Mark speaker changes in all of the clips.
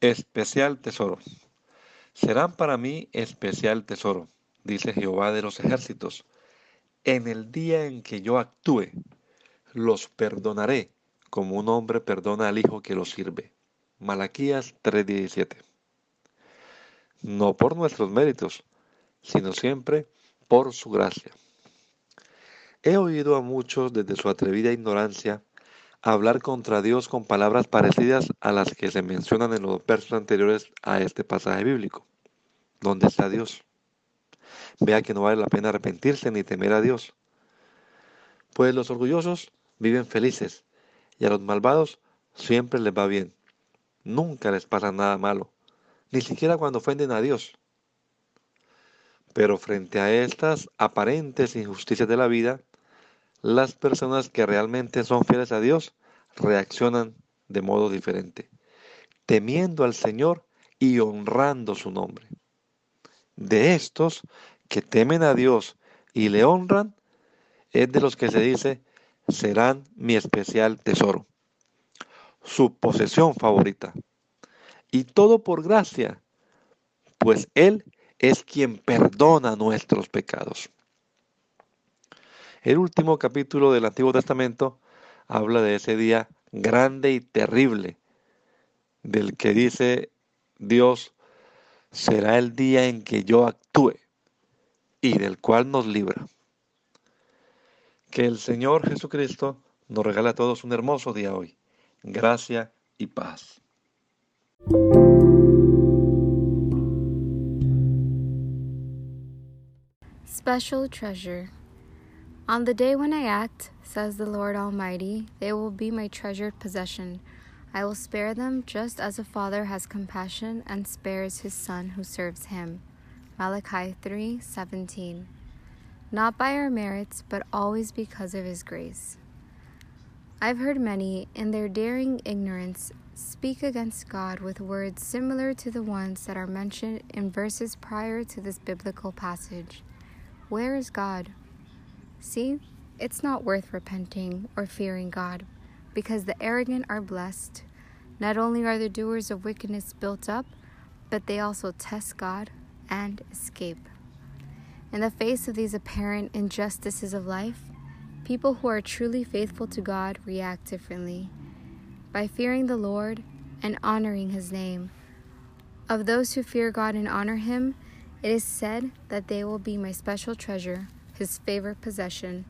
Speaker 1: Especial tesoro. Serán para mí especial tesoro, dice Jehová de los ejércitos. En el día en que yo actúe, los perdonaré como un hombre perdona al hijo que lo sirve. Malaquías 3:17. No por nuestros méritos, sino siempre por su gracia. He oído a muchos desde su atrevida ignorancia hablar contra Dios con palabras parecidas a las que se mencionan en los versos anteriores a este pasaje bíblico. ¿Dónde está Dios? Vea que no vale la pena arrepentirse ni temer a Dios. Pues los orgullosos viven felices y a los malvados siempre les va bien. Nunca les pasa nada malo, ni siquiera cuando ofenden a Dios. Pero frente a estas aparentes injusticias de la vida, las personas que realmente son fieles a Dios reaccionan de modo diferente, temiendo al Señor y honrando su nombre. De estos que temen a Dios y le honran, es de los que se dice, serán mi especial tesoro, su posesión favorita. Y todo por gracia, pues Él es quien perdona nuestros pecados. El último capítulo del Antiguo Testamento habla de ese día grande y terrible, del que dice Dios, será el día en que yo actúe y del cual nos libra. Que el Señor Jesucristo nos regale a todos un hermoso día hoy. Gracia y paz.
Speaker 2: Special treasure. On the day when I act, says the Lord Almighty, they will be my treasured possession. I will spare them just as a father has compassion and spares his son who serves him. Malachi 3:17. Not by our merits, but always because of his grace. I've heard many, in their daring ignorance, speak against God with words similar to the ones that are mentioned in verses prior to this biblical passage. Where is God? See, it's not worth repenting or fearing God, because the arrogant are blessed. Not only are the doers of wickedness built up, but they also test God and escape. In the face of these apparent injustices of life, people who are truly faithful to God react differently. By fearing the Lord and honoring His name. Of those who fear God and honor Him, it is said that they will be my special treasure his favorite possession,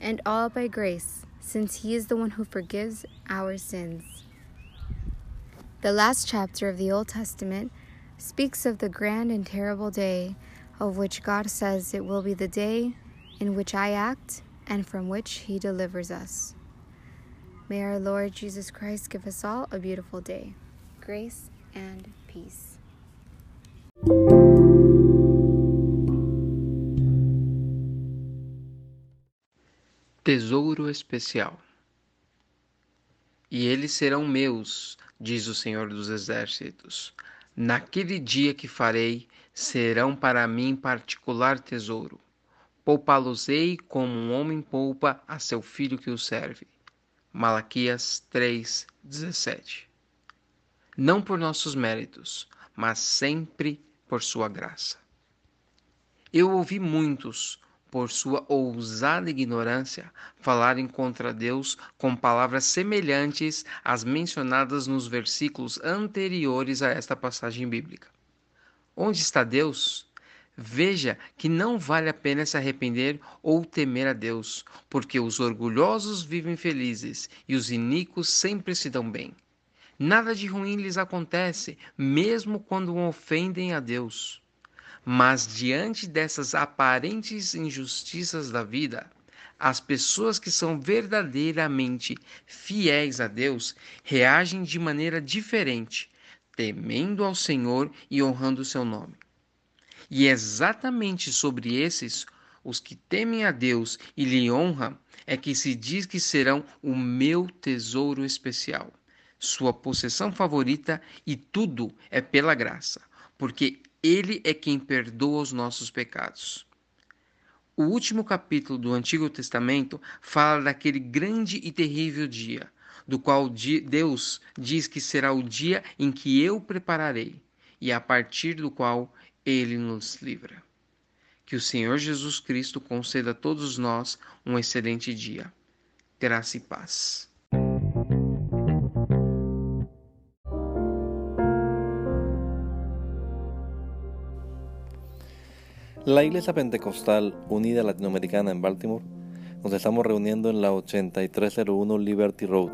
Speaker 2: and all by grace, since he is the one who forgives our sins. The last chapter of the Old Testament speaks of the grand and terrible day of which God says it will be the day in which I act and from which he delivers us. May our Lord Jesus Christ give us all a beautiful day. Grace and peace.
Speaker 3: Tesouro especial. E eles serão meus, diz o Senhor dos Exércitos. Naquele dia que farei, serão para mim particular tesouro. Poupá-los-ei como um homem poupa a seu filho que o serve. Malaquias 3:17. Não por nossos méritos, mas sempre por sua graça. Eu ouvi muitos por sua ousada ignorância, falarem contra Deus com palavras semelhantes às mencionadas nos versículos anteriores a esta passagem bíblica. Onde está Deus? Veja que não vale a pena se arrepender ou temer a Deus, porque os orgulhosos vivem felizes e os iníquos sempre se dão bem. Nada de ruim lhes acontece, mesmo quando ofendem a Deus. Mas diante dessas aparentes injustiças da vida, as pessoas que são verdadeiramente fiéis a Deus reagem de maneira diferente, temendo ao Senhor e honrando o seu nome. E é exatamente sobre esses, os que temem a Deus e lhe honram, é que se diz que serão o meu tesouro especial, sua possessão favorita, e tudo é pela graça, porque Ele é quem perdoa os nossos pecados. O último capítulo do Antigo Testamento fala daquele grande e terrível dia, do qual Deus diz que será o dia em que eu prepararei, e a partir do qual ele nos livra. Que o Senhor Jesus Cristo conceda a todos nós um excelente dia. Graça e paz.
Speaker 1: La Iglesia Pentecostal Unida Latinoamericana en Baltimore nos estamos reuniendo en la 8301 Liberty Road.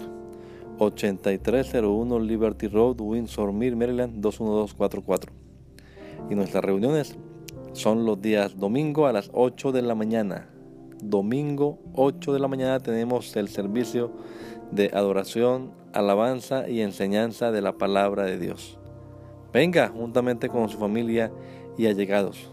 Speaker 1: 8301 Liberty Road, Windsor Mill, Maryland 21244. Y nuestras reuniones son los días domingo a las 8 de la mañana. Domingo 8 de la mañana tenemos el servicio de adoración, alabanza y enseñanza de la palabra de Dios. Venga juntamente con su familia y allegados.